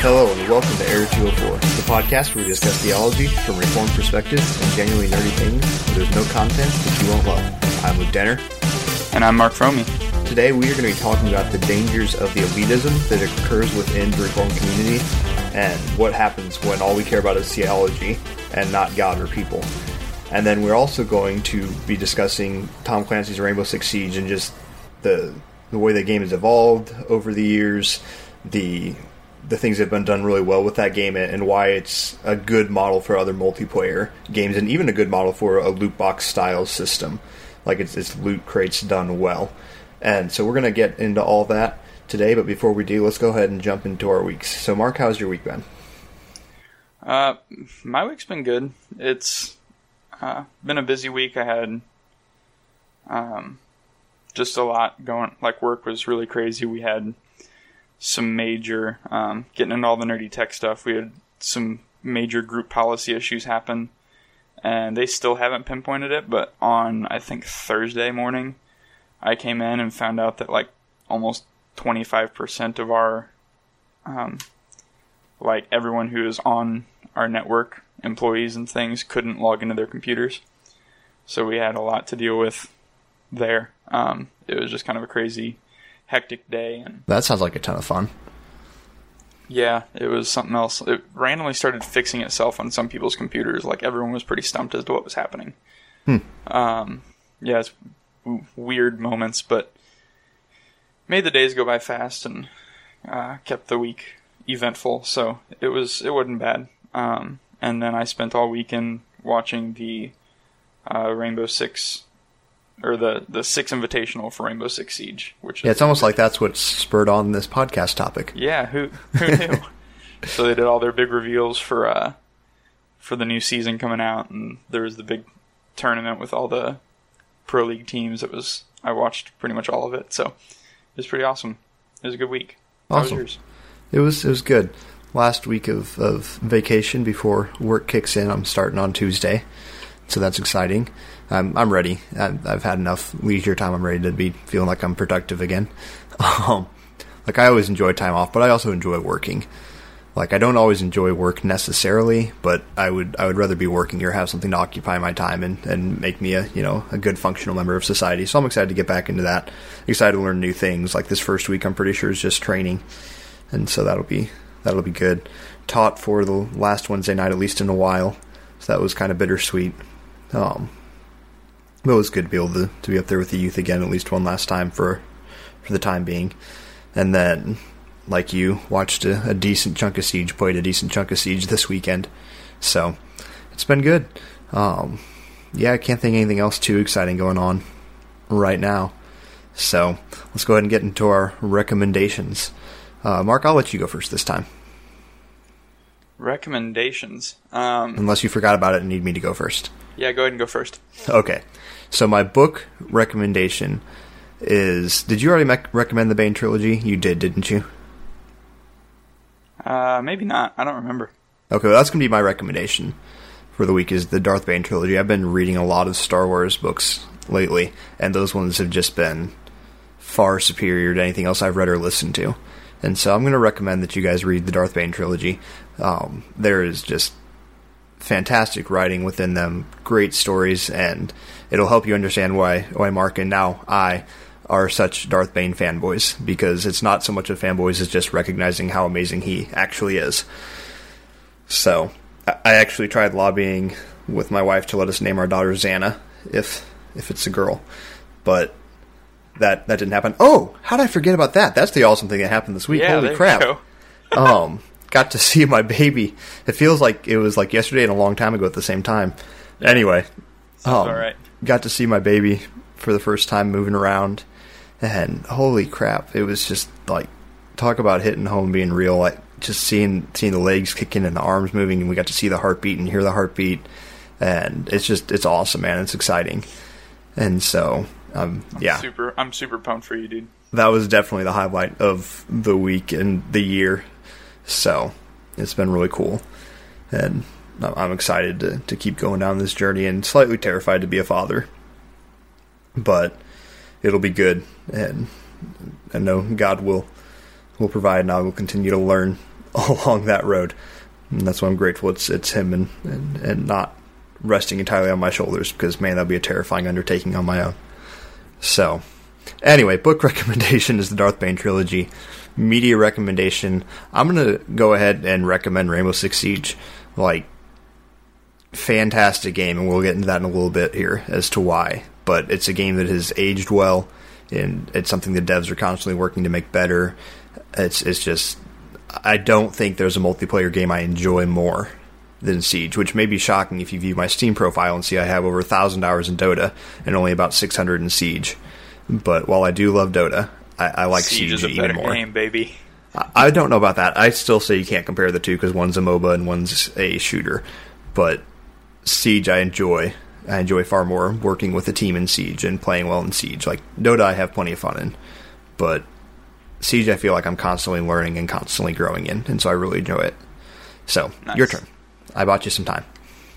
Hello and welcome to Error 204, the podcast where we discuss theology from reformed perspectives and genuinely nerdy things where there's no content that you won't love. I'm Luke Denner. And I'm Mark Fromy. Today we are going to be talking about the dangers of the elitism that occurs within the reformed community and what happens when all we care about is theology and not God or people. And then we're also going to be discussing Tom Clancy's Rainbow Six Siege and just the the way the game has evolved over the years, the the things that have been done really well with that game and why it's a good model for other multiplayer games and even a good model for a loot box style system. Like it's, it's loot crates done well. And so we're going to get into all that today, but before we do, let's go ahead and jump into our weeks. So, Mark, how's your week been? Uh, my week's been good. It's uh, been a busy week. I had um, just a lot going. Like work was really crazy. We had some major um, getting into all the nerdy tech stuff. We had some major group policy issues happen, and they still haven't pinpointed it. But on I think Thursday morning, I came in and found out that like almost 25% of our um, like everyone who is on our network, employees and things, couldn't log into their computers. So we had a lot to deal with there. Um, it was just kind of a crazy hectic day and That sounds like a ton of fun. yeah, it was something else. It randomly started fixing itself on some people's computers. Like everyone was pretty stumped as to what was happening. Hmm. Um, yeah, it's w- weird moments, but made the days go by fast and uh, kept the week eventful. So it was it wasn't bad. Um, and then I spent all weekend watching the uh, Rainbow Six or the the Six Invitational for Rainbow Six Siege, which Yeah, it's almost like that's what spurred on this podcast topic. yeah, who who knew? so they did all their big reveals for uh for the new season coming out, and there was the big tournament with all the pro league teams. It was I watched pretty much all of it, so it was pretty awesome. It was a good week. How was Awesome. yours? It was it was good. Last week of, of vacation before work kicks in, I'm starting on Tuesday, so that's exciting. I'm I'm ready. I've, I've had enough leisure time. I'm ready to be feeling like I'm productive again. Um, like I always enjoy time off, but I also enjoy working. Like I don't always enjoy work necessarily, but I would I would rather be working or have something to occupy my time and, and make me a you know a good functional member of society. So I'm excited to get back into that. Excited to learn new things. Like this first week, I'm pretty sure is just training, and so that'll be that'll be good. Taught for the last Wednesday night, at least in a while, so that was kind of bittersweet. Um, but it was good to be able to, to be up there with the youth again, at least one last time for for the time being. And then, like you, watched a, a decent chunk of Siege, played a decent chunk of Siege this weekend. So it's been good. Um, yeah, I can't think of anything else too exciting going on right now. So let's go ahead and get into our recommendations. Uh, Mark, I'll let you go first this time, Recommendations. Um, unless you forgot about it and need me to go first. yeah, go ahead and go first. Okay. So my book recommendation is. Did you already mec- recommend the Bane trilogy? You did, didn't you? Uh, maybe not. I don't remember. Okay, well, that's gonna be my recommendation for the week. Is the Darth Bane trilogy? I've been reading a lot of Star Wars books lately, and those ones have just been far superior to anything else I've read or listened to. And so I'm going to recommend that you guys read the Darth Bane trilogy. Um, there is just fantastic writing within them, great stories, and it'll help you understand why why Mark and now I are such Darth Bane fanboys because it's not so much of fanboys as just recognizing how amazing he actually is. So I actually tried lobbying with my wife to let us name our daughter Zannah if if it's a girl, but that that didn't happen. Oh, how did I forget about that? That's the awesome thing that happened this week. Yeah, Holy there you crap! go. um, got to see my baby. It feels like it was like yesterday and a long time ago at the same time. Anyway, um, all right. got to see my baby for the first time moving around, and holy crap! It was just like talk about hitting home, being real. Like just seeing seeing the legs kicking and the arms moving, and we got to see the heartbeat and hear the heartbeat, and it's just it's awesome, man. It's exciting, and so um, yeah, Super. I'm super pumped for you, dude. that was definitely the highlight of the week and the year. So it's been really cool, and I'm excited to to keep going down this journey and slightly terrified to be a father, but it'll be good, and I know God will will provide, and I will continue to learn along that road. And that's why I'm grateful it's it's him and, and, and not resting entirely on my shoulders because man that'd be a terrifying undertaking on my own. So anyway, book recommendation is the Darth Bane trilogy. Media recommendation, I'm gonna go ahead and recommend Rainbow Six Siege. Like fantastic game, and we'll get into that in a little bit here as to why. But it's a game that has aged well, and it's something the devs are constantly working to make better. It's it's just I don't think there's a multiplayer game I enjoy more than Siege, which may be shocking if you view my Steam profile and see I have over a thousand hours in Dota and only about six hundred in Siege. But while I do love Dota, I, I like Siege Siege, is a better even more. game, baby. I- I don't know about that. I still say you can't compare the two because one's a MOBA and one's a shooter. But Siege, I enjoy. I enjoy far more working with a team in Siege and playing well in Siege. Like Dota, I have plenty of fun in, but Siege, I feel like I'm constantly learning and constantly growing in, and so I really enjoy it. So Nice. your turn. I bought you some time.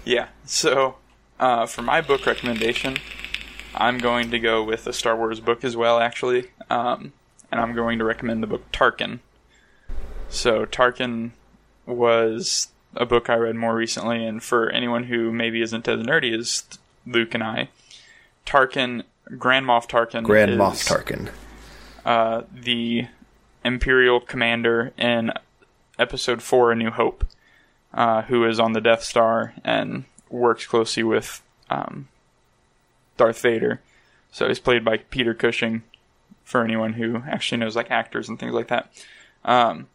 Yeah. So, uh, for my book recommendation, I'm going to go with a Star Wars book as well, actually. Um, and I'm going to recommend the book Tarkin. So, Tarkin was a book I read more recently, and for anyone who maybe isn't as nerdy as Luke and I, Tarkin, Grand Moff Tarkin, Grand is, Moff Tarkin. uh, the Imperial commander in Episode 4 A New Hope, uh, who is on the Death Star and works closely with um, Darth Vader. So he's played by Peter Cushing, for anyone who actually knows like actors and things like that. Um,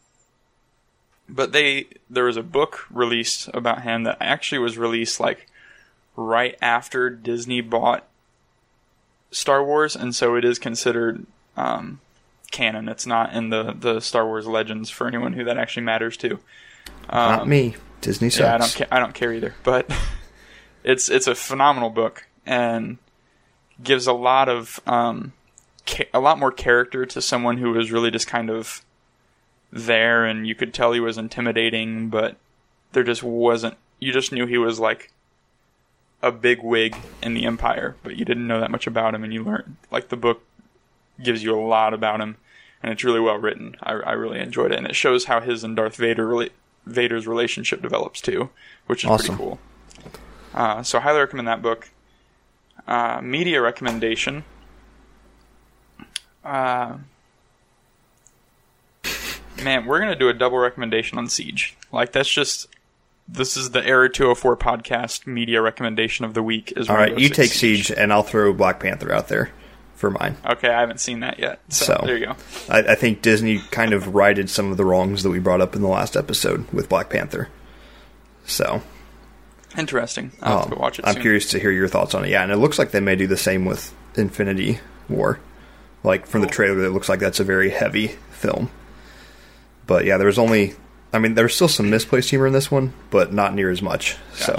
but they there was a book released about him that actually was released like right after Disney bought Star Wars, and so it is considered um, canon. It's not in the the Star Wars Legends for anyone who that actually matters to. Um, Not me. Disney sucks. yeah, I don't ca- I don't care either. But it's it's a phenomenal book and gives a lot of um, ca- a lot more character to someone who was really just kind of there, and you could tell he was intimidating, but there just wasn't. You just knew he was like a big wig in the Empire, but you didn't know that much about him, and you learned like the book gives you a lot about him, and it's really well written. I, I really enjoyed it, and it shows how his and Darth Vader rela- Vader's relationship develops too, which is Awesome. pretty cool. Uh, so, highly recommend that book. Uh, media recommendation. Uh, man, we're gonna do a double recommendation on Siege. Like that's just this is the Error 204 podcast media recommendation of the week. Is All right, you take Siege, and I'll throw Black Panther out there for mine. Okay, I haven't seen that yet. So, So. there you go. I, I think Disney kind of righted some of the wrongs that we brought up in the last episode with Black Panther. So Interesting. I'll um, watch it I'm soon. curious to hear your thoughts on it. Yeah, and it looks like they may do the same with Infinity War. Like from the trailer, it looks like that's a very heavy film. But yeah, there was only. I mean, there's still some misplaced humor in this one, but not near as much. So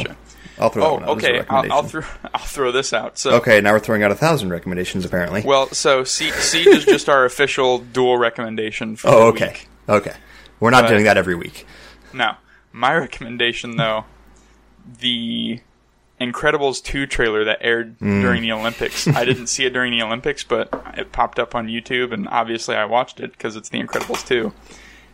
I'll throw that Oh, okay. I'll, I'll throw I'll throw this out. So, Okay, now we're throwing out a thousand recommendations apparently. well, so Sie- Siege is just our official dual recommendation for oh, the okay. week. Okay. We're not But- doing that every week. No, my recommendation though, the Incredibles 2 trailer that aired Mm. during the Olympics. I didn't see it during the Olympics, but it popped up on YouTube, and obviously I watched it because it's the Incredibles 2.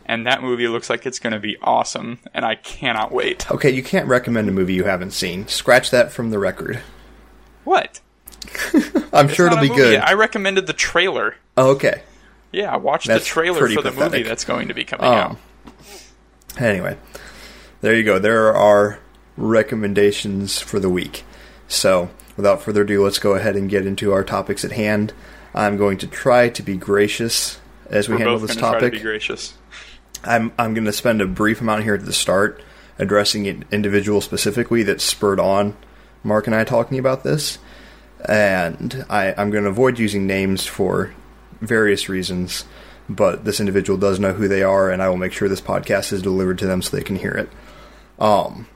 And that movie looks like it's going to be awesome, and I cannot wait. Okay, you can't recommend a movie you haven't seen. Scratch that from the record. What? I'm It's sure it'll be movie. good. I recommended the trailer. oh, okay. Yeah, watch That's the trailer for the movie that's going to be coming Oh. out. Anyway, there you go. There are our recommendations for the week. So, without further ado, let's go ahead and get into our topics at hand. I'm going to try to be gracious as we We're handle this going to try to be topic. gracious. I'm I'm going to spend a brief amount here at the start addressing an individual specifically that spurred on Mark and I talking about this, and I, I'm going to avoid using names for various reasons. But this individual does know who they are, and I will make sure this podcast is delivered to them so they can hear it. Um,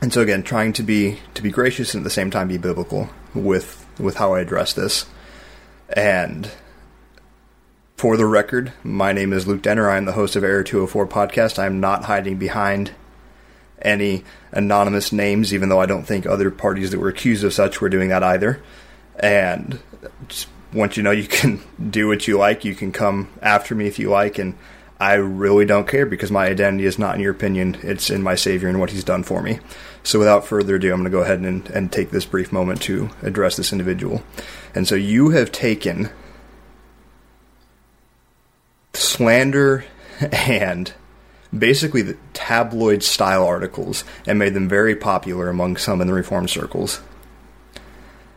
and so again, trying to be to be gracious and at the same time be biblical with with how I address this, and for the record, my name is Luke Denner. I am the host of Error 204 podcast. I am not hiding behind any anonymous names, even though I don't think other parties that were accused of such were doing that either. And want you know you can do what you like. You can come after me if you like, and I really don't care because my identity is not in your opinion. It's in my Savior and what He's done for me. So without further ado, I'm going to go ahead and, and take this brief moment to address this individual. And so you have taken slander and basically the tabloid style articles and made them very popular among some in the reform circles.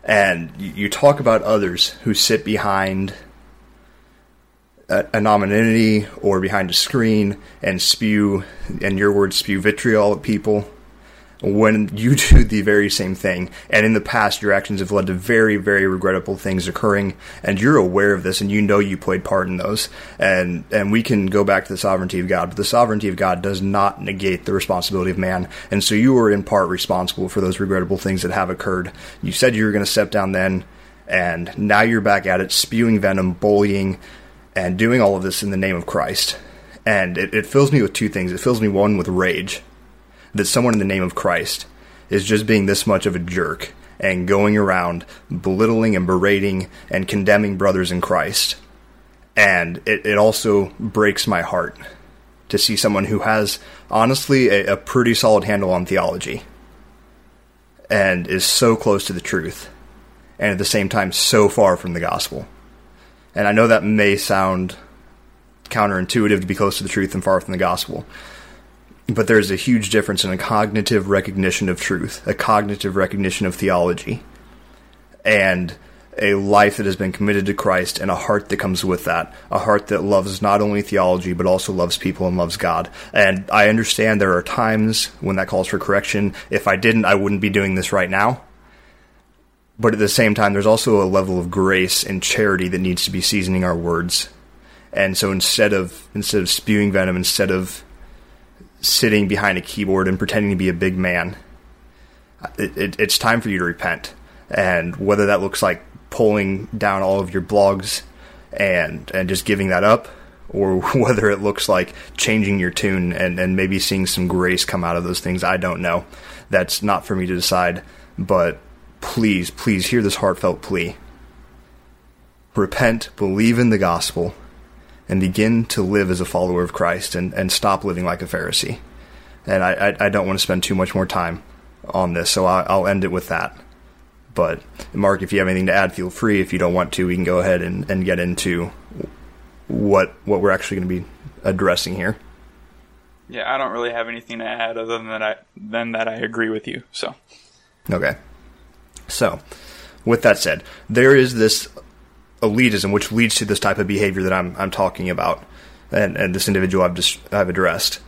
And you talk about others who sit behind a, anonymity or behind a screen and spew, and your words, spew vitriol at people when you do the very same thing. And in the past, your actions have led to very, very regrettable things occurring, and you're aware of this, and you know you played part in those. And and we can go back to the sovereignty of God, but the sovereignty of God does not negate the responsibility of man. And so you are in part responsible for those regrettable things that have occurred. You said you were going to step down then, and now you're back at it, spewing venom, bullying, and doing all of this in the name of Christ. And it, it fills me with two things. It fills me one with rage that someone in the name of Christ is just being this much of a jerk and going around belittling and berating and condemning brothers in Christ. And it, it also breaks my heart to see someone who has, honestly, a, a pretty solid handle on theology and is so close to the truth and at the same time so far from the gospel. And I know that may sound counterintuitive to be close to the truth and far from the gospel but there's a huge difference in a cognitive recognition of truth, a cognitive recognition of theology, and a life that has been committed to Christ and a heart that comes with that. A heart that loves not only theology, but also loves people and loves God. And I understand there are times when that calls for correction. If I didn't, I wouldn't be doing this right now. But at the same time, there's also a level of grace and charity that needs to be seasoning our words. And so instead of instead of spewing venom, instead of sitting behind a keyboard and pretending to be a big man. It, it, it's time for you to repent. And whether that looks like pulling down all of your blogs and and just giving that up, or whether it looks like changing your tune and, and maybe seeing some grace come out of those things, I don't know. That's not for me to decide. But please, please hear this heartfelt plea. Repent, believe in the gospel, and begin to live as a follower of Christ and, and stop living like a Pharisee. And I, I, I don't want to spend too much more time on this, so I'll, I'll end it with that. But, Mark, if you have anything to add, feel free. If you don't want to, we can go ahead and, and get into what what we're actually going to be addressing here. Yeah, I don't really have anything to add other than that I than that I agree with you. So, okay. So, with that said, there is this elitism, which leads to this type of behavior that I'm I'm talking about, and and this individual I've just I've addressed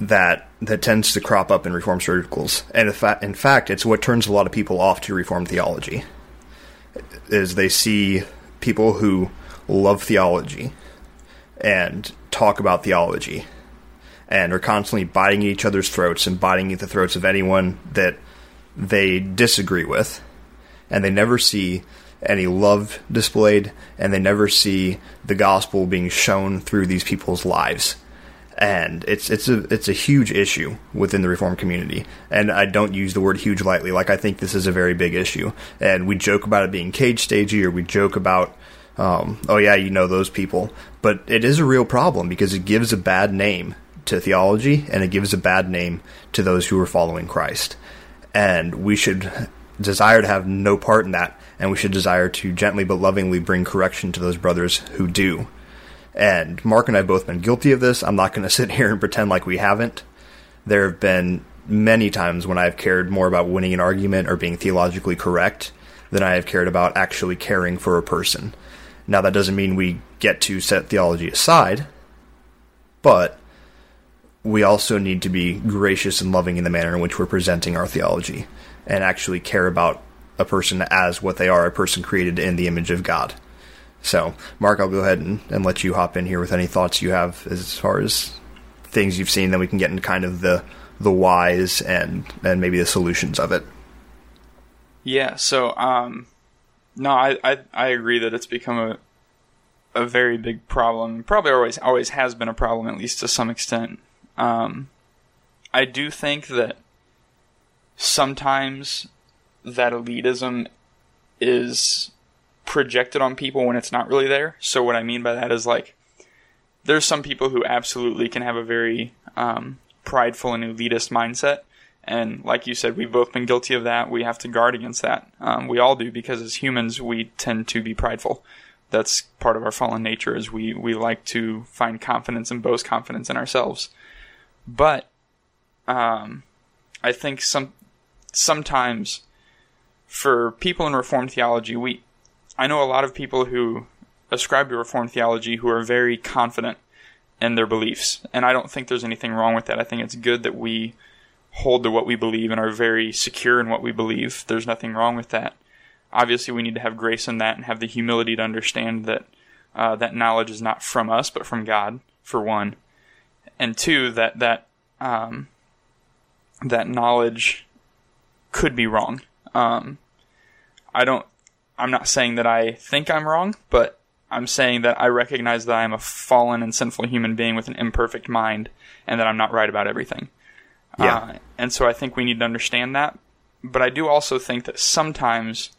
that that tends to crop up in reform circles, and in fact, in fact, it's what turns a lot of people off to reform theology, is they see people who love theology and talk about theology and are constantly biting each other's throats and biting at the throats of anyone that they disagree with, and they never see any love displayed, and they never see the gospel being shown through these people's lives. And it's it's a it's a huge issue within the reform community, and I don't use the word huge lightly. Like I think this is a very big issue, and we joke about it being cage stagey, or we joke about, um, oh yeah, you know those people, but it is a real problem because it gives a bad name to theology, and it gives a bad name to those who are following Christ, and we should desire to have no part in that and we should desire to gently but lovingly bring correction to those brothers who do. And Mark and I have both been guilty of this. I'm not going to sit here and pretend like we haven't. There have been many times when I've cared more about winning an argument or being theologically correct than I have cared about actually caring for a person. Now, that doesn't mean we get to set theology aside, but we also need to be gracious and loving in the manner in which we're presenting our theology and actually care about a person as what they are, a person created in the image of God. So, Mark, I'll go ahead and, and let you hop in here with any thoughts you have as far as things you've seen. Then we can get into kind of the the whys and and maybe the solutions of it. Yeah. So, um, no, I, I I agree that it's become a a very big problem. Probably always always has been a problem, at least to some extent. Um, I do think that sometimes that elitism is projected on people when it's not really there. So what I mean by that is like there's some people who absolutely can have a very um, prideful and elitist mindset. And like you said, we've both been guilty of that. We have to guard against that. Um, we all do because as humans, we tend to be prideful. That's part of our fallen nature is we, we like to find confidence and boast confidence in ourselves. But, um, I think some, sometimes for people in Reformed theology, we, I know a lot of people who ascribe to Reformed theology who are very confident in their beliefs. And I don't think there's anything wrong with that. I think it's good that we hold to what we believe and are very secure in what we believe. There's nothing wrong with that. Obviously, we need to have grace in that and have the humility to understand that uh, that knowledge is not from us, but from God, for one. And two, that that um, that knowledge could be wrong. Um, I don't. I'm not saying that I think I'm wrong, but I'm saying that I recognize that I am a fallen and sinful human being with an imperfect mind and that I'm not right about everything. Yeah. Uh, and so I think we need to understand that. But I do also think that sometimes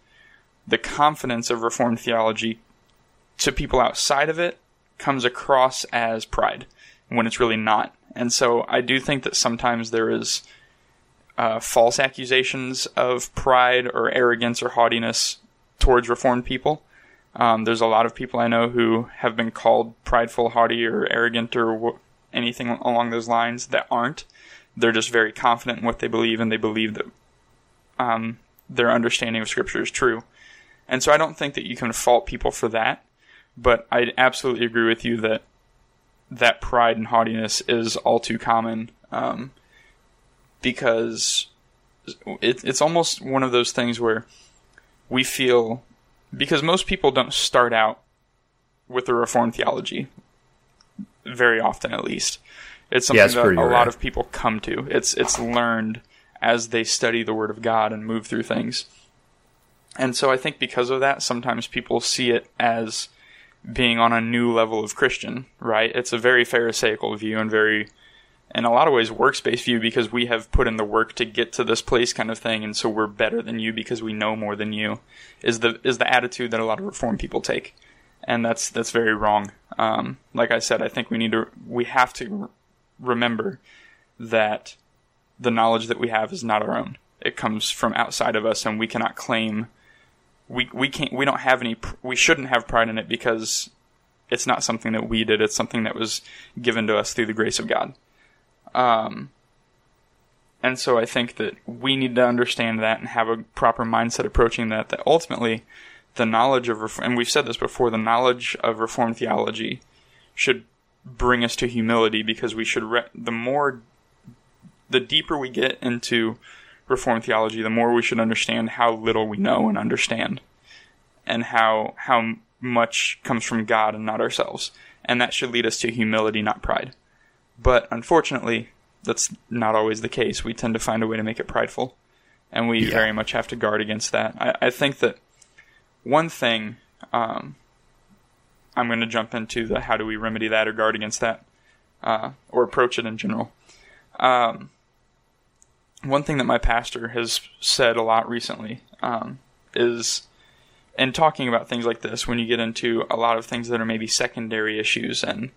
the confidence of Reformed theology to people outside of it comes across as pride when it's really not. And so I do think that sometimes there is uh, false accusations of pride or arrogance or haughtiness towards Reformed people. Um, there's a lot of people I know who have been called prideful, haughty, or arrogant, or w- anything along those lines that aren't. They're just very confident in what they believe, and they believe that um, their understanding of Scripture is true. And so I don't think that you can fault people for that, but I absolutely agree with you that that pride and haughtiness is all too common um, because it, it's almost one of those things where we feel because most people don't start out with a reformed theology very often at least. It's something Yeah, it's that a rare. lot of people come to. It's it's learned as they study the word of god and move through things. And so i think because of that sometimes people see it as being on a new level of christian right? It's a very pharisaical view and very in a lot of ways works-based view because we have put in the work to get to this place kind of thing and so we're better than you because we know more than you is the is the attitude that a lot of reform people take. And that's that's very wrong. Um, like i said i think we need to we have to remember that the knowledge that we have is not our own. It comes from outside of us and we cannot claim we we can't we don't have any we shouldn't have pride in it because it's not something that we did. It's something that was given to us through the grace of god um, and so I think that we need to understand that and have a proper mindset approaching that. That ultimately, the knowledge of and we've said this before, the knowledge of Reformed theology should bring us to humility because we should re- the more the deeper we get into Reformed theology, the more we should understand how little we know and understand, and how how much comes from God and not ourselves, and that should lead us to humility, not pride. But unfortunately, that's not always the case. We tend to find a way to make it prideful, and we Yeah. very much have to guard against that. I, I think that one thing um, I'm going to jump into the how do we remedy that or guard against that, uh, or approach it in general. Um, one thing that my pastor has said a lot recently um, is in talking about things like this when you get into a lot of things that are maybe secondary issues and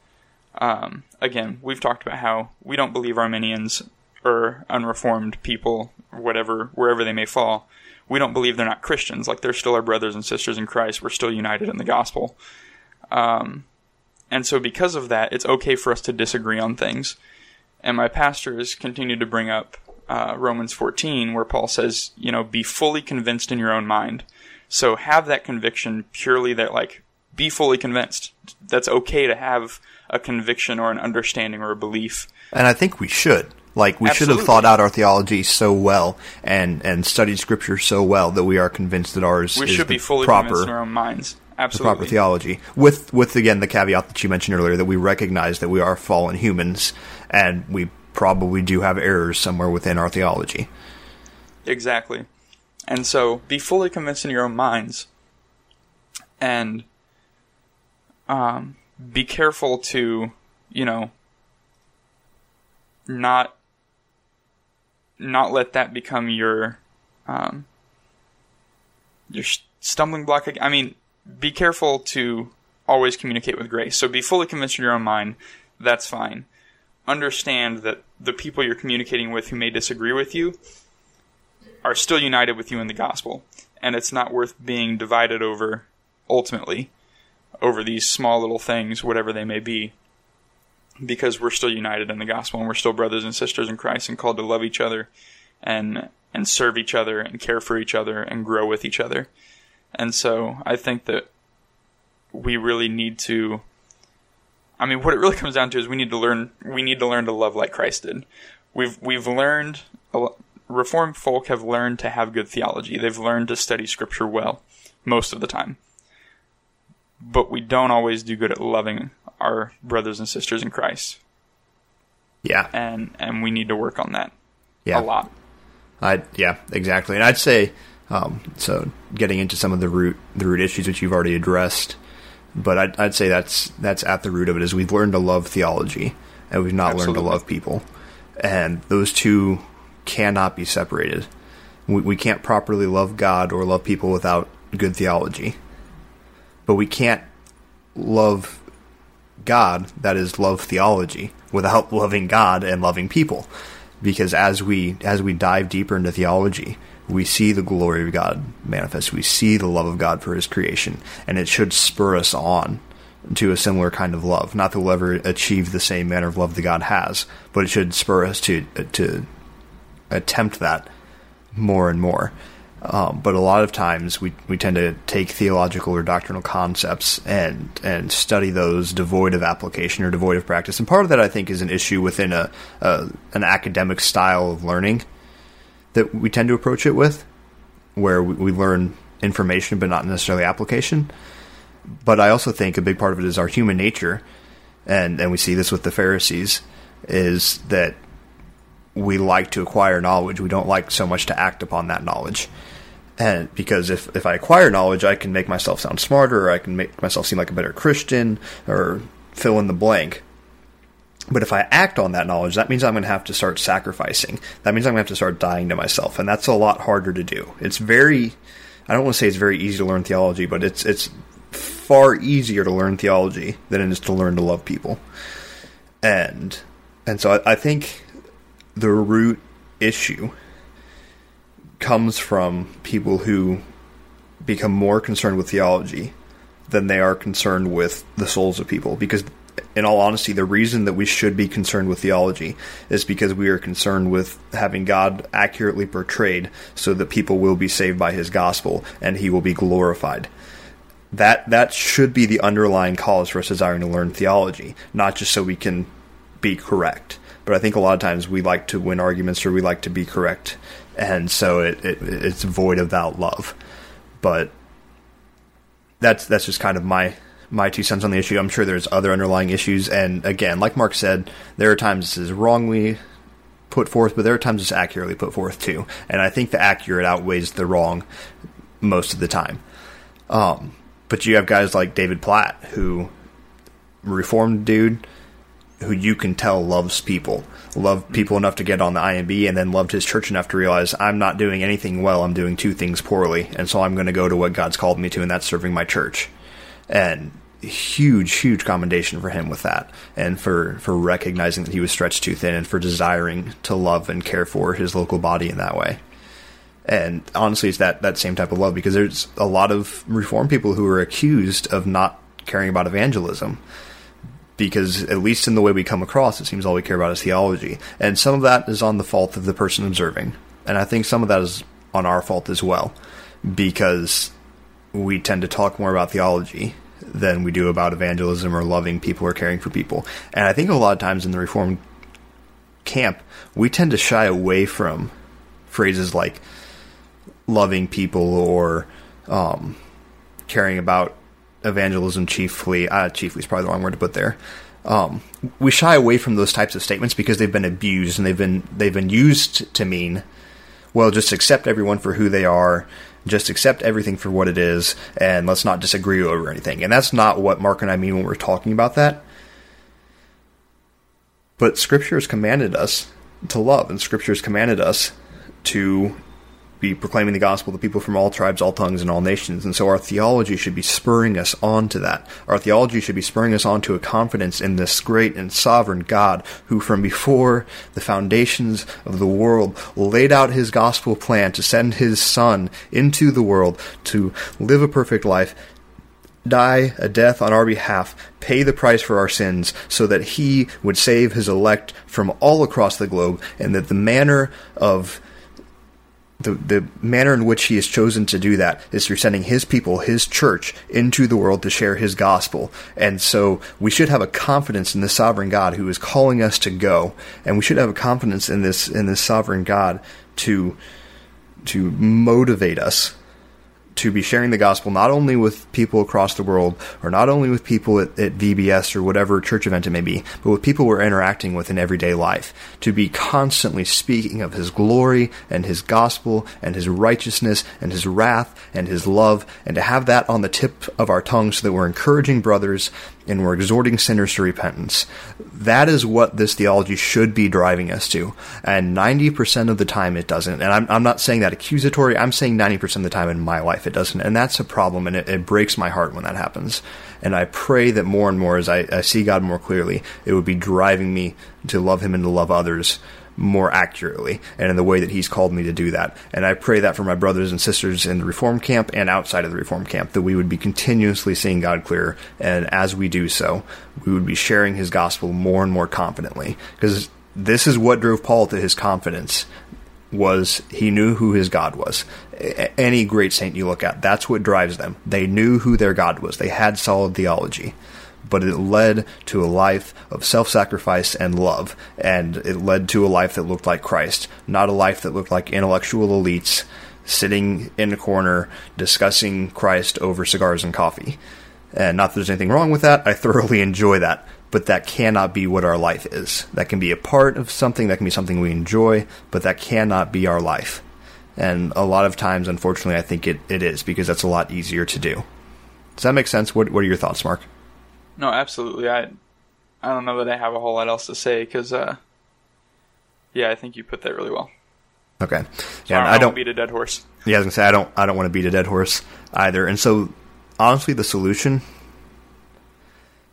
um, again we've talked about how we don't believe arminians or unreformed people whatever wherever they may fall. We don't believe they're not christians. Like they're still our brothers and sisters in christ. We're still united in the gospel. Um, and so because of that it's okay for us to disagree on things. And my pastor has continued to bring up uh, romans 14 where paul says you know be fully convinced in your own mind. So have that conviction purely that like be fully convinced. That's okay to have a conviction or an understanding or a belief. And I think we should. Like we should have thought out our theology so well and and studied scripture so well that we are convinced that ours We is should the be fully proper convinced in our own minds. the Absolutely. proper theology. With with again the caveat that you mentioned earlier that we recognize that we are fallen humans and we probably do have errors somewhere within our theology. Exactly. And so be fully convinced in your own minds. And um, be careful to, you know, not not let that become your um, your stumbling block. I mean, be careful to always communicate with grace. So be fully convinced in your own mind. That's fine. Understand that the people you're communicating with who may disagree with you are still united with you in the gospel, and it's not worth being divided over ultimately over these small little things, whatever they may be, because we're still united in the gospel and we're still brothers and sisters in Christ and called to love each other and and serve each other and care for each other and grow with each other. And so I think that we really need to I mean what it really comes down to is we need to learn we need to learn to love like Christ did. We've we've learned reformed folk have learned to have good theology. They've learned to study scripture well most of the time. But we don't always do good at loving our brothers and sisters in Christ. Yeah. And and we need to work on that yeah. a lot. I yeah, exactly. And I'd say um, so getting into some of the root the root issues which you've already addressed, but I'd, I'd say that's that's at the root of it is we've learned to love theology and we've not Absolutely. learned to love people, and those two cannot be separated. We, we can't properly love God or love people without good theology, but we can't love God that is love theology without loving God and loving people because as we as we dive deeper into theology, we see the glory of God manifest. We see the love of God for His creation, and it should spur us on to a similar kind of love. Not that we'll ever achieve the same manner of love that God has, but it should spur us to to attempt that more and more. Um, but a lot of times we, we tend to take theological or doctrinal concepts and and study those devoid of application or devoid of practice. And part of that I think is an issue within a, a an academic style of learning that we tend to approach it with, where we, we learn information but not necessarily application. But I also think a big part of it is our human nature, and and we see this with the Pharisees, is that we like to acquire knowledge. We don't like so much to act upon that knowledge and because if, if I acquire knowledge, I can make myself sound smarter, or I can make myself seem like a better Christian, or fill in the blank. But if I act on that knowledge, that means I'm going to have to start sacrificing. That means I'm going to have to start dying to myself, and that's a lot harder to do. It's very, I don't want to say it's very easy to learn theology, but it's it's far easier to learn theology than it is to learn to love people. And and so I, I think the root issue comes from people who become more concerned with theology than they are concerned with the souls of people. Because, in all honesty, the reason that we should be concerned with theology is because we are concerned with having God accurately portrayed so that people will be saved by his gospel and he will be glorified. That that should be the underlying cause for us desiring to learn theology, not just so we can be correct. But I think a lot of times we like to win arguments or we like to be correct and so it, it it's void of that love. But that's that's just kind of my my two cents on the issue. I'm sure there's other underlying issues, and again, like Mark said, there are times this is wrongly put forth, but there are times it's accurately put forth too. And I think the accurate outweighs the wrong most of the time. Um, but you have guys like David Platt, who reformed dude, who you can tell loves people loved people enough to get on the IMB, and then loved his church enough to realize I'm not doing anything well. I'm doing two things poorly, and so I'm going to go to what God's called me to, and that's serving my church. And huge, huge commendation for him with that, and for for recognizing that he was stretched too thin, and for desiring to love and care for his local body in that way. And honestly, it's that that same type of love because there's a lot of reform people who are accused of not caring about evangelism because at least in the way we come across, it seems all we care about is theology. And some of that is on the fault of the person observing. And I think some of that is on our fault as well, because we tend to talk more about theology than we do about evangelism or loving people or caring for people. And I think a lot of times in the Reformed camp, we tend to shy away from phrases like loving people or um, caring about evangelism chiefly, uh, chiefly is probably the wrong word to put there. Um, we shy away from those types of statements because they've been abused and they've been they've been used to mean well, just accept everyone for who they are, just accept everything for what it is, and let's not disagree over anything. And that's not what Mark and I mean when we're talking about that. But Scripture has commanded us to love, and Scripture has commanded us to be proclaiming the gospel to people from all tribes, all tongues, and all nations. And so our theology should be spurring us on to that. Our theology should be spurring us on to a confidence in this great and sovereign God who, from before the foundations of the world, laid out his gospel plan to send his Son into the world to live a perfect life, die a death on our behalf, pay the price for our sins, so that he would save his elect from all across the globe, and that the manner of the, the manner in which he has chosen to do that is through sending his people, his church, into the world to share his gospel. And so we should have a confidence in the sovereign God who is calling us to go. And we should have a confidence in this in this sovereign God to to motivate us to be sharing the gospel not only with people across the world or not only with people at, at, VBS or whatever church event it may be, but with people we're interacting with in everyday life. To be constantly speaking of his glory and his gospel and his righteousness and his wrath and his love and to have that on the tip of our tongue so that we're encouraging brothers and we're exhorting sinners to repentance. That is what this theology should be driving us to. And 90% of the time it doesn't. And I'm, I'm not saying that accusatory. I'm saying 90% of the time in my life it doesn't. And that's a problem. And it, it breaks my heart when that happens. And I pray that more and more as I, I see God more clearly, it would be driving me to love Him and to love others more accurately and in the way that he's called me to do that. And I pray that for my brothers and sisters in the reform camp and outside of the reform camp that we would be continuously seeing God clear and as we do so, we would be sharing his gospel more and more confidently because this is what drove Paul to his confidence was he knew who his God was. Any great saint you look at, that's what drives them. They knew who their God was. They had solid theology but it led to a life of self sacrifice and love. And it led to a life that looked like Christ, not a life that looked like intellectual elites sitting in a corner discussing Christ over cigars and coffee. And not that there's anything wrong with that, I thoroughly enjoy that. But that cannot be what our life is. That can be a part of something, that can be something we enjoy, but that cannot be our life. And a lot of times, unfortunately, I think it, it is because that's a lot easier to do. Does that make sense? What, what are your thoughts, Mark? No, absolutely. I I don't know that I have a whole lot else to say because, uh, yeah, I think you put that really well. Okay. Yeah, I, I don't beat a dead horse. Yeah, I was gonna say I don't. I don't want to beat a dead horse either. And so, honestly, the solution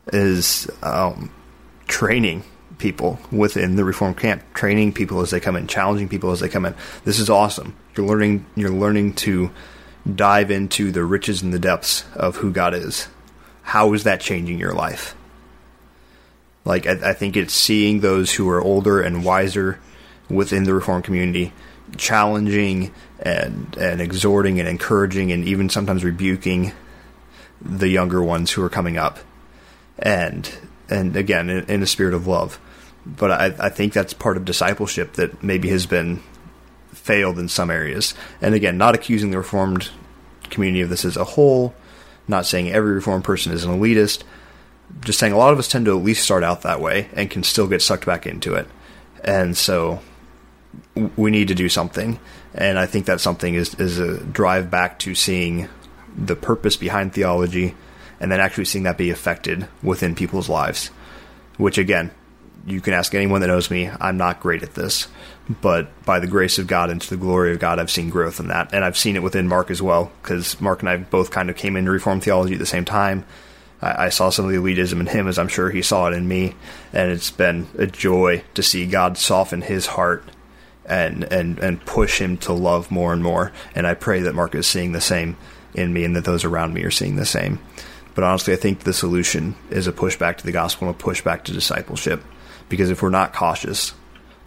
is um, training people within the reform camp, training people as they come in, challenging people as they come in. This is awesome. You're learning. You're learning to dive into the riches and the depths of who God is how is that changing your life? Like, I, I think it's seeing those who are older and wiser within the reform community challenging and and exhorting and encouraging and even sometimes rebuking the younger ones who are coming up. And and again in, in a spirit of love. But I, I think that's part of discipleship that maybe has been failed in some areas. And again not accusing the reformed community of this as a whole not saying every reformed person is an elitist, just saying a lot of us tend to at least start out that way and can still get sucked back into it. And so we need to do something. And I think that something is, is a drive back to seeing the purpose behind theology and then actually seeing that be affected within people's lives. Which, again, you can ask anyone that knows me, I'm not great at this but by the grace of God and to the glory of God, I've seen growth in that. And I've seen it within Mark as well, because Mark and I both kind of came into Reformed theology at the same time. I, I, saw some of the elitism in him, as I'm sure he saw it in me. And it's been a joy to see God soften his heart and, and, and push him to love more and more. And I pray that Mark is seeing the same in me and that those around me are seeing the same. But honestly, I think the solution is a push back to the gospel and a push back to discipleship. Because if we're not cautious,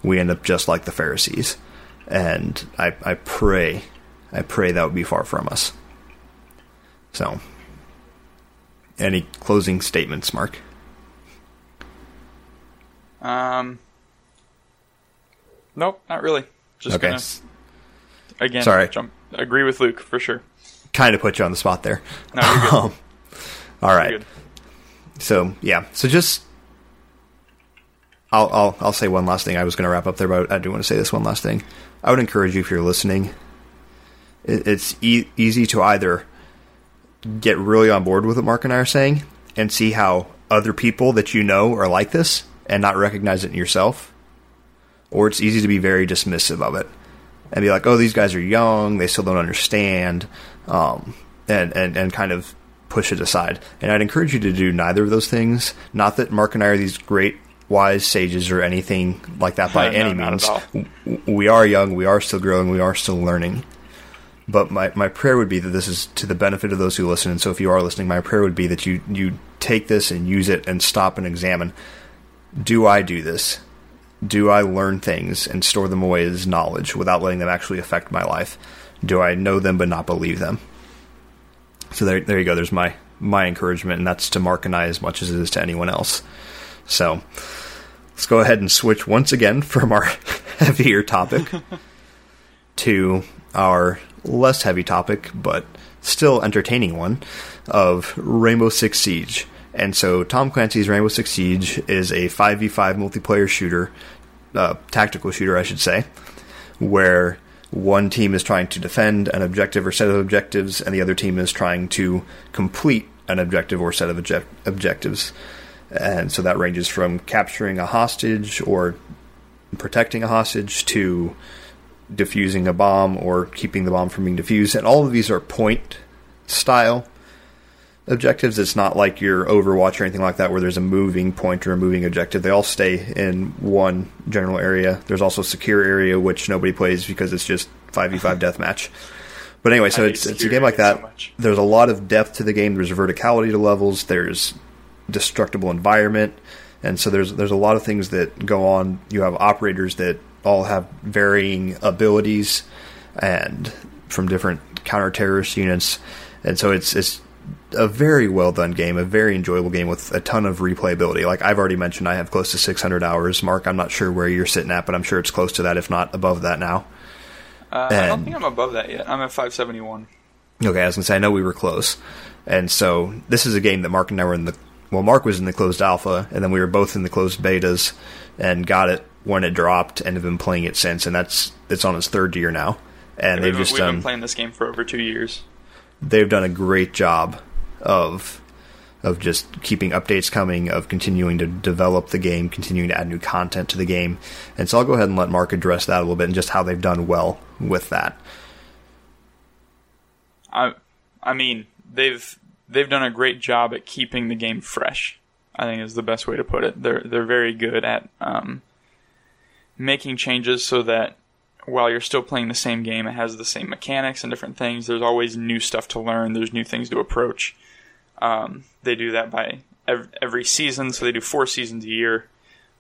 we end up just like the Pharisees. And I, I pray, I pray that would be far from us. So, any closing statements, Mark? Um, nope, not really. Just okay. gonna again. Sorry. Jump. Agree with Luke for sure. Kind of put you on the spot there. No, you're good. Um, all right. So yeah, so just I'll, I'll I'll say one last thing. I was going to wrap up there, but I do want to say this one last thing. I would encourage you if you're listening. It, it's e- easy to either get really on board with what Mark and I are saying and see how other people that you know are like this and not recognize it in yourself, or it's easy to be very dismissive of it and be like, "Oh, these guys are young; they still don't understand," um, and and and kind of push it aside. And I'd encourage you to do neither of those things. Not that Mark and I are these great wise sages or anything like that by No, any means. at all. W- We are young, we are still growing, we are still learning. But my, my prayer would be that this is to the benefit of those who listen. And so if you are listening, my prayer would be that you, you take this and use it and stop and examine. Do I do this? Do I learn things and store them away as knowledge without letting them actually affect my life? Do I know them but not believe them? So there, there you go. There's my my encouragement, and that's to Mark and I as much as it is to anyone else. So let's go ahead and switch once again from our heavier topic to our less heavy topic, but still entertaining one of Rainbow Six Siege. And so Tom Clancy's Rainbow Six Siege is a 5v5 multiplayer shooter, uh, tactical shooter, I should say, where one team is trying to defend an objective or set of objectives, and the other team is trying to complete an objective or set of object- objectives. And so that ranges from capturing a hostage or protecting a hostage to defusing a bomb or keeping the bomb from being defused. And all of these are point style objectives. It's not like your Overwatch or anything like that where there's a moving point or a moving objective. They all stay in one general area. There's also secure area which nobody plays because it's just 5v5 deathmatch. But anyway, so it's, it's a game like that. so there's a lot of depth to the game. There's verticality to levels. There's destructible environment, and so there's there's a lot of things that go on. You have operators that all have varying abilities, and from different counter terrorist units, and so it's it's a very well done game, a very enjoyable game with a ton of replayability. Like I've already mentioned, I have close to 600 hours. Mark, I'm not sure where you're sitting at, but I'm sure it's close to that, if not above that now. Uh, I don't think I'm above that yet. I'm at 571. Okay, I was gonna say I know we were close, and so this is a game that Mark and I were in the well, Mark was in the closed alpha, and then we were both in the closed betas, and got it when it dropped, and have been playing it since, and that's it's on its third year now, and they've we've, just we've been done playing this game for over two years. they've done a great job of of just keeping updates coming, of continuing to develop the game, continuing to add new content to the game, and so I'll go ahead and let Mark address that a little bit and just how they've done well with that. I, I mean, they've they've done a great job at keeping the game fresh. I think is the best way to put it. They're they're very good at um, making changes so that while you're still playing the same game, it has the same mechanics and different things. There's always new stuff to learn. There's new things to approach. Um, they do that by every, every season, so they do four seasons a year,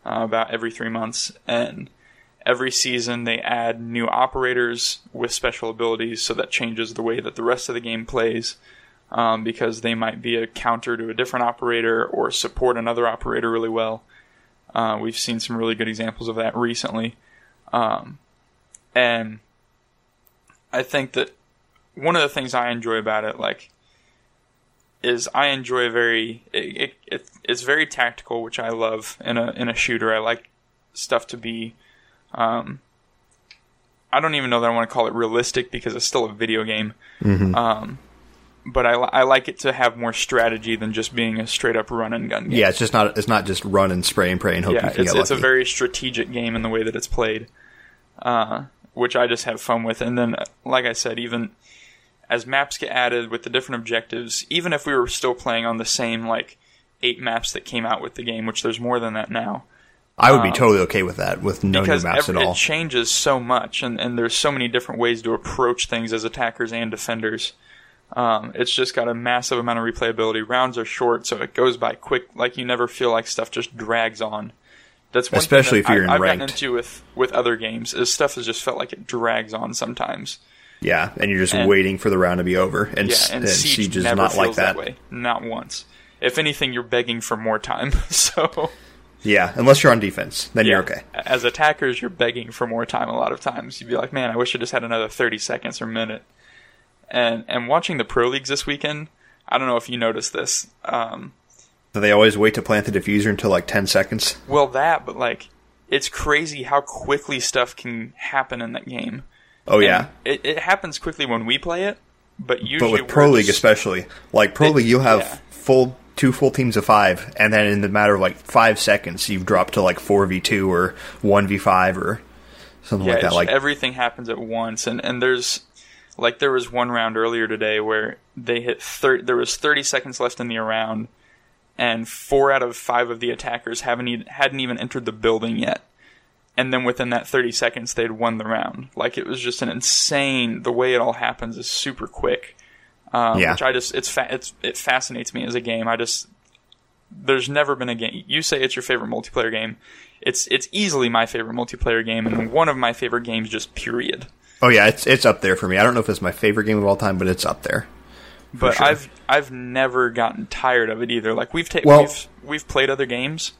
uh, about every three months, and every season they add new operators with special abilities, so that changes the way that the rest of the game plays. Um, because they might be a counter to a different operator or support another operator really well. Uh, we've seen some really good examples of that recently. Um, and I think that one of the things I enjoy about it, like, is I enjoy very it, it, it, it's very tactical, which I love in a in a shooter. I like stuff to be, um, I don't even know that I want to call it realistic because it's still a video game. Um, but I, I like it to have more strategy than just being a straight up run and gun game. Yeah, it's just not it's not just run and spray and pray and hope Yeah, you can it's, get it's a very strategic game in the way that it's played, uh, which I just have fun with. And then, uh, like I said, even as maps get added with the different objectives, even if we were still playing on the same like eight maps that came out with the game, which there's more than that now, I would be totally okay with that, with no new maps every, at all. it changes so much, and, and there's so many different ways to approach things as attackers and defenders. Um, it's just got a massive amount of replayability. Rounds are short, so it goes by quick. Like you never feel like stuff just drags on. That's one Especially that if you're I, in I've gotten into with with other games. Is stuff has just felt like it drags on sometimes. yeah, and you're just and- waiting for the round to be over. And, Yeah, and and Siege, Siege is never not feels like that. way. Not once. If anything, you're begging for more time. so Yeah, unless you're on defense, then you're okay. As attackers, you're begging for more time a lot of times. You'd be like, man, I wish I just had another 30 seconds or minute. And and watching the pro leagues this weekend, I don't know if you noticed this. Um, Do they always wait to plant the diffuser until like 10 seconds? Well, that, but like, it's crazy how quickly stuff can happen in that game. Oh, yeah. It, it happens quickly when we play it, but But usually with Pro League just- especially, like Pro It- League, you'll have yeah. full two full teams of five, and then in the matter of like five seconds, you've dropped to like four v two or one v five or something yeah, like that. Like everything happens at once, and and there's like there was one round earlier today where they hit thir- there was 30 seconds left in the round, and four out of five of the attackers haven't e- hadn't even entered the building yet. And then within that 30 seconds, they'd won the round. Like it was just an insane. The way it all happens is super quick. Um, Yeah. Which I just it's fa- it's it fascinates me as a game. I just there's never been a game. You say it's your favorite multiplayer game. It's it's easily my favorite multiplayer game and one of my favorite games. Just period. Oh yeah, it's it's up there for me. I don't know if it's my favorite game of all time, but it's up there. But sure. I've I've never gotten tired of it either. Like we've taken Well- we've we've played other games.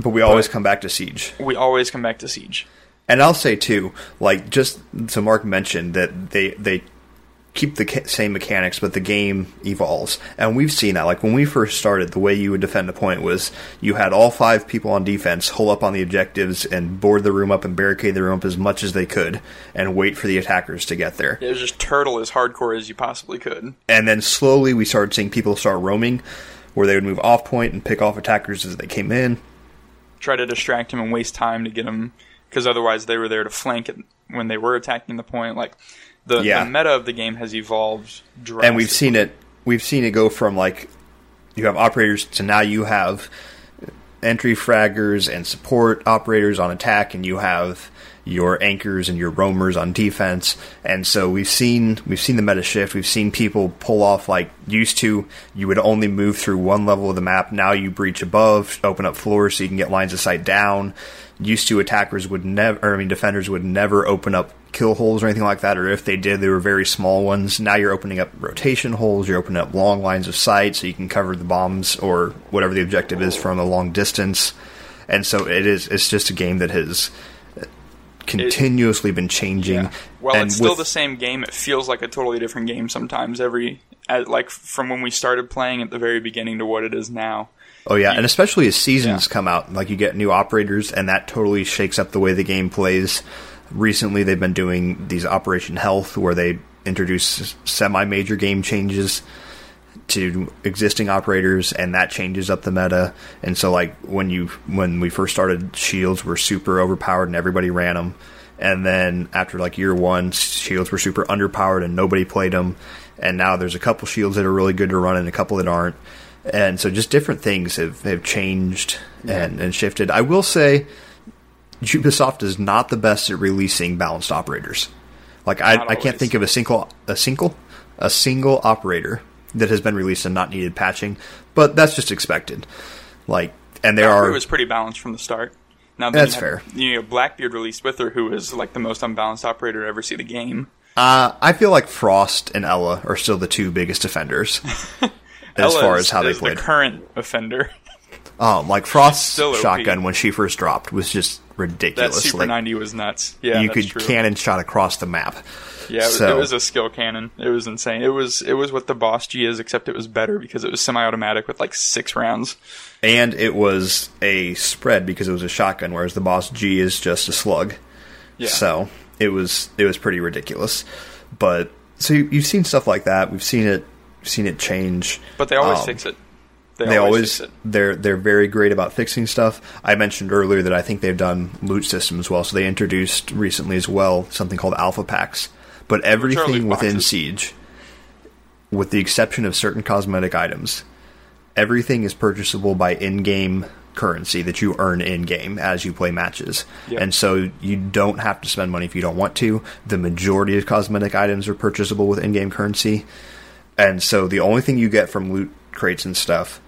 But we always come back to Siege. We always come back to Siege. And I'll say too, like just so Mark mentioned that they they keep the same mechanics, but the game evolves, and we've seen that. Like when we first started, the way you would defend a point was you had all five people on defense hole up on the objectives and board the room up and barricade the room up as much as they could, and wait for the attackers to get there. It was just turtle as hardcore as you possibly could. And then slowly we started seeing people start roaming, where they would move off point and pick off attackers as they came in. Try to distract him and waste time to get him, because otherwise they were there to flank it when they were attacking the point. Like the, Yeah. the meta of the game has evolved drastically. and we've seen it we've seen it go from like you have operators to now you have entry fraggers and support operators on attack and you have your anchors and your roamers on defense. And so we've seen we've seen the meta shift. We've seen people pull off like used to. You would only move through one level of the map. Now you breach above open up floors so you can get lines of sight down used to attackers would never, or I mean, defenders would never open up kill holes or anything like that, or if they did, they were very small ones. Now you're opening up rotation holes, you're opening up long lines of sight so you can cover the bombs or whatever the objective is from a long distance. And so it is, it's just a game that has continuously been changing. Yeah. Well, and it's still with- the same game. It feels like a totally different game sometimes. Every at, like from when we started playing at the very beginning to what it is now. Oh yeah, and especially as seasons Yeah. come out, like you get new operators, and that totally shakes up the way the game plays. Recently, they've been doing these Operation Health, where they introduce semi-major game changes to existing operators, and that changes up the meta. And so, like when you when we first started, shields were super overpowered, and everybody ran them. And then after like year one, shields were super underpowered, and nobody played them. And now there's a couple shields that are really good to run, and a couple that aren't. And so, just different things have, have changed and, and shifted. I will say, Ubisoft is not the best at releasing balanced operators. Like I, I can't think of a single a single a single operator that has been released and not needed patching, but that's just expected. Like, and there Valkyrie are was pretty balanced from the start. Now That's you fair. You know, Blackbeard released with her, who is like the most unbalanced operator to ever see the game. uh, I feel like Frost and Ela are still the two biggest offenders as Ela far as how they played. The current offender. Um, like Frost's shotgun when she first dropped was just That ridiculous. Super Like, 90 was nuts. Yeah, you could true. cannon shot across the map. Yeah, it was, it was a skill cannon. It was insane. It was it was what the BOSG is, except it was better because it was semi-automatic with like six rounds. and it was a spread because it was a shotgun, whereas the BOSG is just a slug. Yeah. So it was it was pretty ridiculous. But so you, you've seen stuff like that. We've seen it seen it change. But they always Um, fix it. They always fix it. they're they're very great about fixing stuff. I mentioned earlier that I think they've done loot systems as well. So they introduced recently as well something called alpha packs. But everything within boxes. Siege, with the exception of certain cosmetic items, everything is purchasable by in-game currency that you earn in-game as you play matches. Yep. And so you don't have to spend money if you don't want to. The majority of cosmetic items are purchasable with in-game currency. And so the only thing you get from loot crates and stuff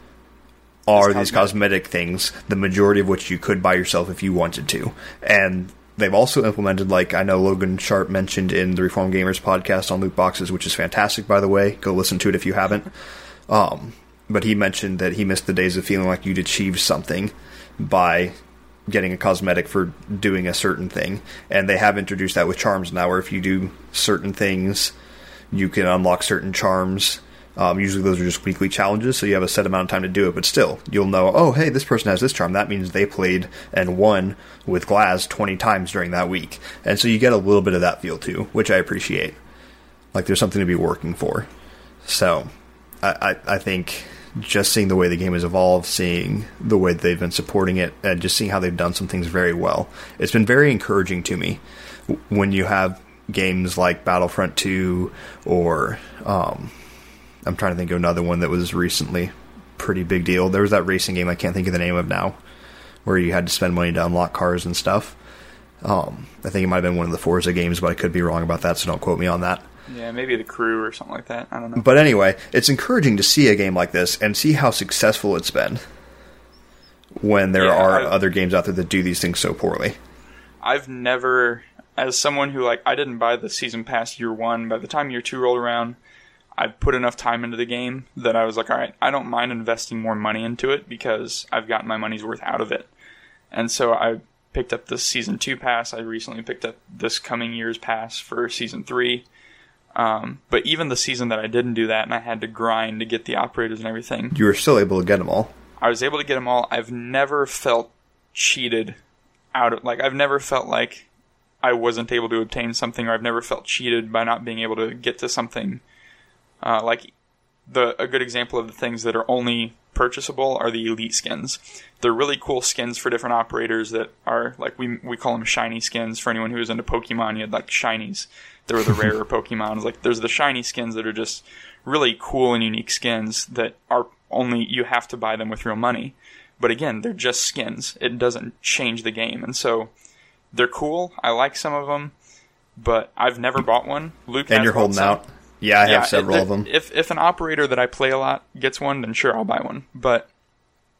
are these cosmetic. cosmetic things, the majority of which you could buy yourself if you wanted to. And they've also implemented, like I know Logan Sharp mentioned in the Reformed Gamers podcast on loot boxes, which is fantastic, by the way. Go listen to it if you haven't. Um, but he mentioned that he missed the days of feeling like you'd achieved something by getting a cosmetic for doing a certain thing. And they have introduced that with charms now, where if you do certain things, you can unlock certain charms. Um, usually those are just weekly challenges, so you have a set amount of time to do it. But still, you'll know. Oh, hey, this person has this charm. That means they played and won with Glaz twenty times during that week, and so you get a little bit of that feel too, which I appreciate. Like there's something to be working for. So, I, I, I think just seeing the way the game has evolved, seeing the way they've been supporting it, and just seeing how they've done some things very well, it's been very encouraging to me when you have games like Battlefront 2 or um, I'm trying to think of another one that was recently pretty big deal. There was that racing game I can't think of the name of now, where you had to spend money to unlock cars and stuff. Um, I think it might have been one of the Forza games, but I could be wrong about that, so don't quote me on that. Yeah, maybe the crew or something like that. I don't know. But anyway, it's encouraging to see a game like this and see how successful it's been when there Yeah, are I- other games out there that do these things so poorly. I've never, as someone who like, I didn't buy the season pass year one. By the time year two rolled around, I put enough time into the game that I was like, all right, I don't mind investing more money into it because I've gotten my money's worth out of it. And so I picked up the season two pass. I recently picked up this coming year's pass for season three. Um, but even the season that I didn't do that and I had to grind to get the operators and everything, You were still able to get them all. I was able to get them all. I've never felt cheated out of like I've never felt like I wasn't able to obtain something, or I've never felt cheated by not being able to get to something. Uh, like the a good example of the things that are only purchasable are the elite skins. They're really cool skins for different operators that are like we we call them shiny skins. For anyone who is into Pokemon, you had like shinies. There were the rarer Pokemon. Like there's the shiny skins that are just really cool and unique skins that are only you have to buy them with real money. But again, they're just skins. It doesn't change the game, and so they're cool. I like some of them, but I've never bought one. Luke And you're holding some. out. Yeah, I have several if, of them. If if an operator that I play a lot gets one, then sure I'll buy one. But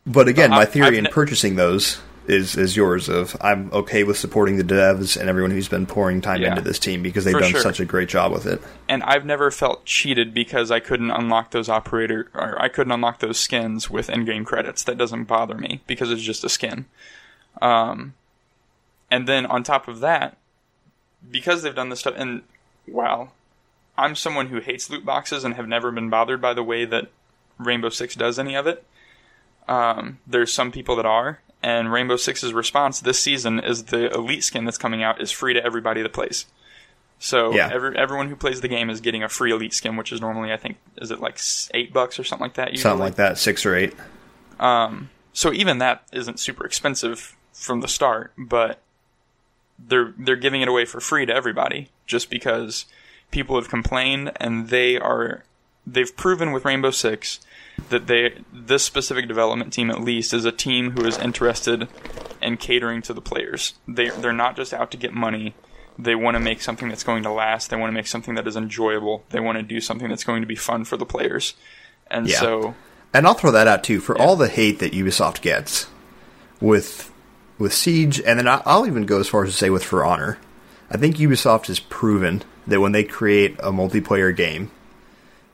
But again, Uh, my I've- theory I've in ne- purchasing those is is yours. Of I'm okay with supporting the devs and everyone who's been pouring time Yeah. into this team because they've done sure. such a great job with it. and I've never felt cheated because I couldn't unlock those operator or I couldn't unlock those skins with in-game credits. That doesn't bother me because it's just a skin. Um, and then on top of that, because they've done this stuff, and wow, I'm someone who hates loot boxes and have never been bothered by the way that Rainbow Six does any of it. Um, there's some people that are, and Rainbow Six's response this season is the elite skin that's coming out is free to everybody that plays. So Yeah. every, everyone who plays the game is getting a free elite skin, which is normally I think is it like eight bucks or something like that. Usually? Something like that, six or eight. Um, so even that isn't super expensive from the start, but they're they're giving it away for free to everybody just because people have complained and they are they've proven with Rainbow Six that they this specific development team at least is a team who is interested in catering to the players. They they're not just out to get money. They want to make something that's going to last. They want to make something that is enjoyable. They want to do something that's going to be fun for the players. And Yeah. so And I'll throw that out too for all the hate that Ubisoft gets with with Siege, and then I'll even go as far as to say with For Honor. I think Ubisoft has proven that when they create a multiplayer game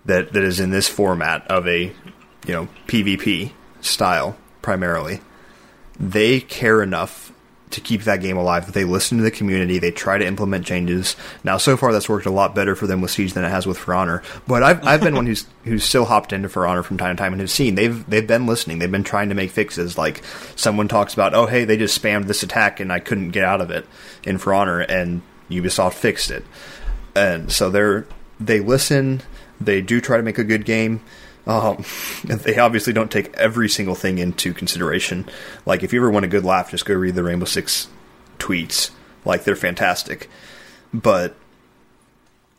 that that is in this format of a you know PvP style primarily, they care enough to keep that game alive that they listen to the community, they try to implement changes. Now, so far, that's worked a lot better for them with Siege than it has with For Honor. But I've I've been one who's who's still hopped into For Honor from time to time and have seen they've they've been listening, they've been trying to make fixes. Like someone talks about, oh hey, they just spammed this attack and I couldn't get out of it in For Honor, and Ubisoft fixed it. And so they're they listen, they do try to make a good game. Um, and they obviously don't take every single thing into consideration. Like, if you ever want a good laugh, just go read the Rainbow Six tweets. Like, they're fantastic. But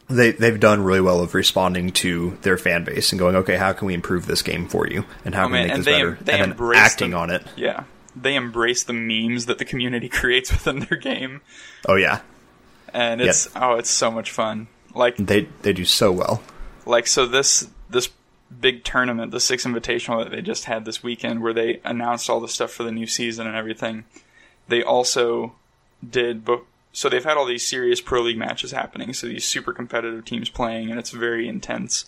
they they've done really well of responding to their fan base and going, okay, how can we improve this game for you, and how Oh, can man, we make and this they- better, they and acting the- on it. Yeah. They embrace the memes that the community creates within their game. Oh yeah, And it's oh, it's so much fun. Like they they do so well. like so this this big tournament, the six invitational that they just had this weekend where they announced all the stuff for the new season and everything. They also did book so they've had all these serious pro league matches happening, so these super competitive teams playing and it's very intense.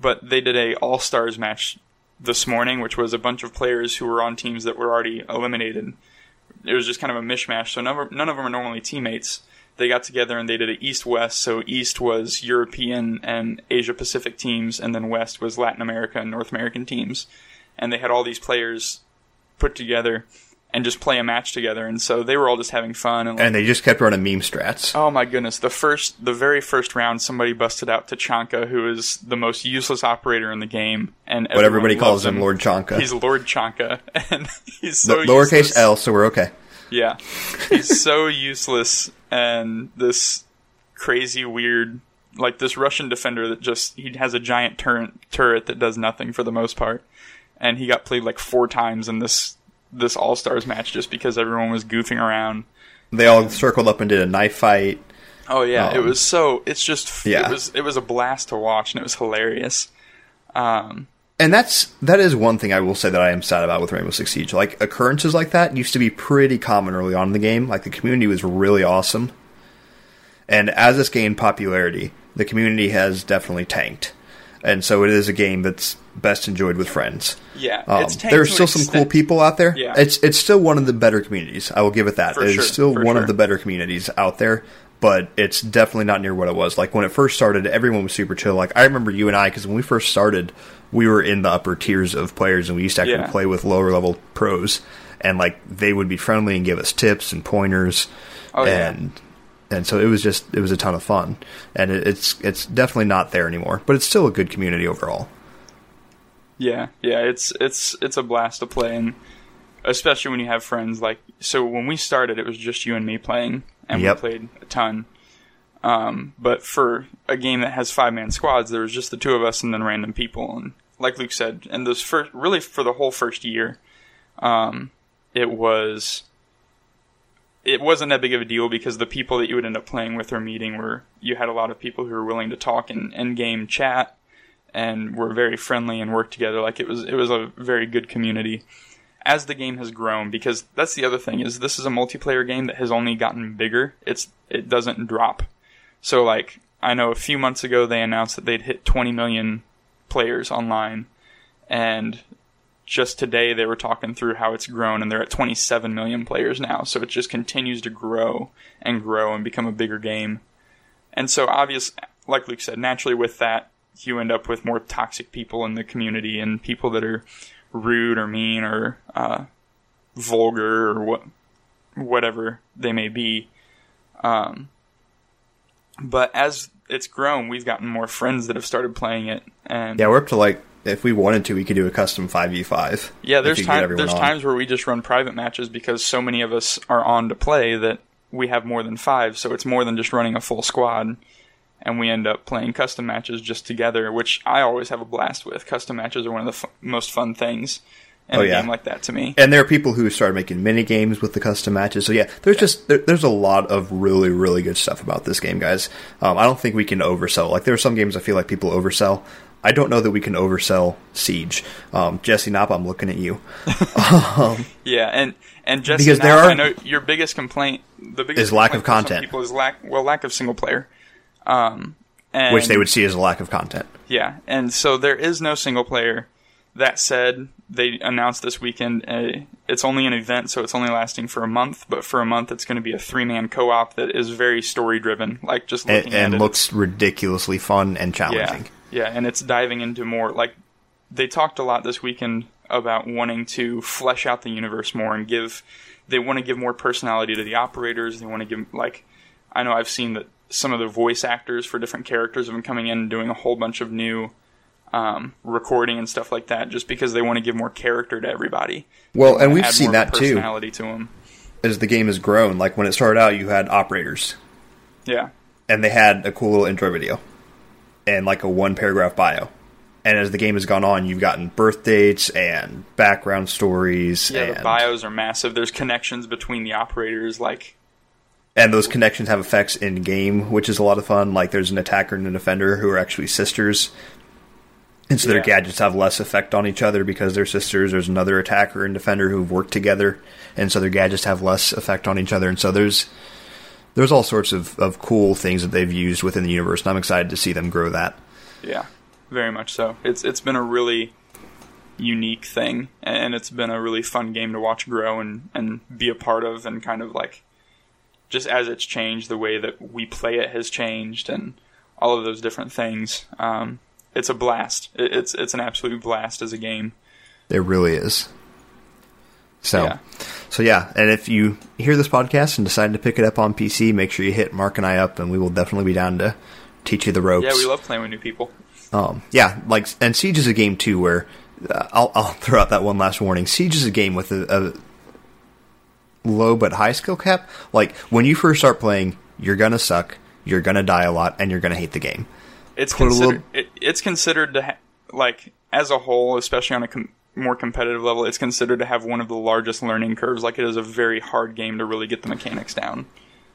But they did a all stars match this morning, which was a bunch of players who were on teams that were already eliminated. It was just kind of a mishmash, so none of, none of them are normally teammates. They got together and they did it East West. So East was European and Asia Pacific teams, and then West was Latin America and North American teams. And they had all these players put together and just play a match together. And so they were all just having fun. And, like, And they just kept running meme strats. oh my goodness, the first, the very first round, somebody busted out Tachanka, who is the most useless operator in the game, and what everybody calls him Lord Chanka. He's Lord Chanka, and he's so L- lowercase useless. L, so we're okay. Yeah, he's so useless, and this crazy, weird, like this Russian defender that just he has a giant turret turret that does nothing for the most part, and he got played like four times in this this All Stars match just because everyone was goofing around. They all circled up and did a knife fight. Oh yeah, it Um, was so. It's just yeah. it was it was a blast to watch, and it was hilarious. Um, And that's that is one thing I will say that I am sad about with Rainbow Six Siege. Like occurrences like that used to be pretty common early on in the game. Like the community was really awesome. And as this gained popularity, the community has definitely tanked. And so it is a game that's best enjoyed with friends. yeah, Um, it's there are still some cool people out there. Yeah. It's it's still one of the better communities. I will give it that. For It is sure, still one sure. of the better communities out there, but it's definitely not near what it was. Like when it first started, everyone was super chill. Like I remember you and I because when we first started, we were in the upper tiers of players, and we used to actually Yeah. play with lower level pros, and like they would be friendly and give us tips and pointers, Oh, yeah. and and so it was just it was a ton of fun, and it, it's it's definitely not there anymore, but it's still a good community overall. Yeah, yeah, it's it's it's a blast to play, and especially when you have friends. Like, so when we started, it was just you and me playing, and Yep. we played a ton. Um, but for a game that has five man squads, there was just the two of us and then random people. And like Luke said, and those first, really for the whole first year, um, it was it wasn't that big of a deal because the people that you would end up playing with or meeting were you had a lot of people who were willing to talk in, in game chat and were very friendly and worked together. Like it was it was a very good community. As the game has grown, because that's the other thing is this is a multiplayer game that has only gotten bigger. It's it doesn't drop. So like I know a few months ago they announced that they'd hit 20 million players online, and just today they were talking through how it's grown and they're at 27 million players now. So it just continues to grow and grow and become a bigger game. And so obvious, like Luke said, naturally with that you end up with more toxic people in the community and people that are rude or mean or uh, vulgar or what whatever they may be. Um, but as it's grown, we've gotten more friends that have started playing it, and Yeah, we're up to like if we wanted to, we could do a custom five v five. yeah, there's time, there's times where we just run private matches because so many of us are on to play that we have more than five, so it's more than just running a full squad, and we end up playing custom matches just together, which I always have a blast with. Custom matches are one of the f- most fun things in Oh, a yeah. game like that to me. And there are people who started making mini games with the custom matches. So yeah, there's just there, there's a lot of really really good stuff about this game, guys. Um, I don't think we can oversell. Like there are some games I feel like people oversell. I don't know that we can oversell Siege. Um, Jesse Knopp, I'm looking at you. Yeah, and and Jesse, Because there are- I know your biggest complaint, the biggest Is lack of content. People is lack, well, lack of single player, um, and, which they would see as a lack of content. Yeah, and so there is no single player. That said, they announced this weekend a, it's only an event, so it's only lasting for a month. But for a month, it's going to be a three man co op that is very story driven. Like just looking And, and at it, looks ridiculously fun and yeah, challenging. yeah, and it's diving into more like they talked a lot this weekend about wanting to flesh out the universe more and give they want to give more personality to the operators. They want to give like I know I've seen that some of the voice actors for different characters have been coming in and doing a whole bunch of new um, recording and stuff like that, just because they want to give more character to everybody. Well, and we've seen that too personality to them. as the game has grown. Like when it started out, you had operators, Yeah, and they had a cool little intro video and like a one paragraph bio. And as the game has gone on, you've gotten birth dates and background stories, yeah. and The bios are massive. There's connections between the operators, like and those connections have effects in game, which is a lot of fun. Like there's an attacker and a defender who are actually sisters, and so their gadgets have less effect on each other because they're sisters. There's another attacker and defender who've worked together, and so their gadgets have less effect on each other. And so there's there's all sorts of, of cool things that they've used within the universe, and I'm excited to see them grow that. Yeah, very much so. It's it's been a really unique thing, and it's been a really fun game to watch grow and and be a part of, and kind of like just as it's changed, the way that we play it has changed, and all of those different things. Um, it's a blast. It, it's it's an absolute blast as a game. It really is. So, Yeah. so yeah, and if you hear this podcast and decide to pick it up on PC, make sure you hit Mark and I up, and we will definitely be down to teach you the ropes. Yeah, we love playing with new people. Um, yeah, like and Siege is a game too where uh, I'll, I'll throw out that one last warning. Siege is a game with a, a low but high skill cap. Like when you first start playing, you're gonna suck, you're gonna die a lot, and you're gonna hate the game. It's Put a little- considered it, it's considered to ha- like as a whole, especially on a com- more competitive level, it's considered to have one of the largest learning curves. Like it is a very hard game to really get the mechanics down.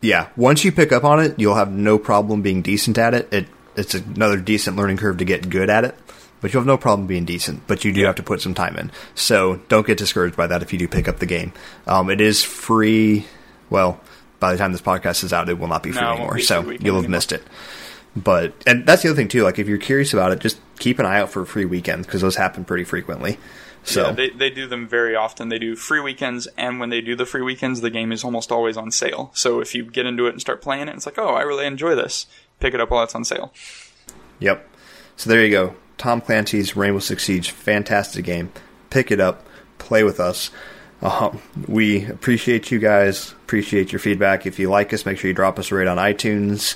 Yeah, once you pick up on it, you'll have no problem being decent at it. It it's another decent learning curve to get good at it, but you'll have no problem being decent. But you do have to put some time in. So don't get discouraged by that if you do pick up the game. Um, it is free. Well, by the time this podcast is out, it will not be free No, anymore. be So you'll have anymore. missed it. But and that's the other thing too. Like if you're curious about it, just keep an eye out for free weekends because those happen pretty frequently. So yeah, they they do them very often. They do free weekends, and when they do the free weekends, the game is almost always on sale. So if you get into it and start playing it, it's like, oh, I really enjoy this. Pick it up while it's on sale. Yep. So there you go. Tom Clancy's Rainbow Six Siege, fantastic game. Pick it up, play with us. Um, we appreciate you guys. Appreciate your feedback. If you like us, make sure you drop us a rate on iTunes.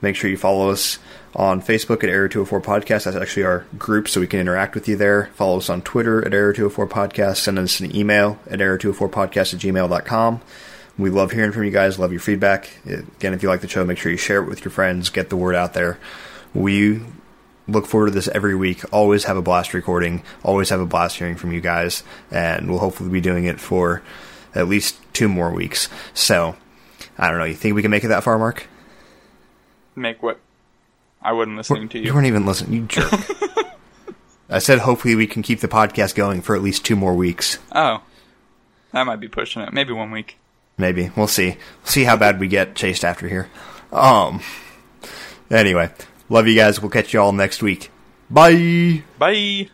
Make sure you follow us on Facebook at Error 204 Podcast. That's actually our group, so we can interact with you there. Follow us on Twitter at Error 204 Podcast. Send us an email at Error204Podcast at gmail.com. We love hearing from you guys. Love your feedback. Again, if you like the show, make sure you share it with your friends. Get the word out there. We look forward to this every week. Always have a blast recording. Always have a blast hearing from you guys. And we'll hopefully be doing it for at least two more weeks. So, I don't know. You think we can make it that far, Mark? Make what? I wasn't listening to You you. weren't even listening. You jerk. I said hopefully we can keep the podcast going for at least two more weeks. Oh, that might be pushing it. Maybe one week. Maybe. We'll see. see how bad we get chased after here. Um. Anyway, love you guys. We'll catch you all next week. Bye. Bye.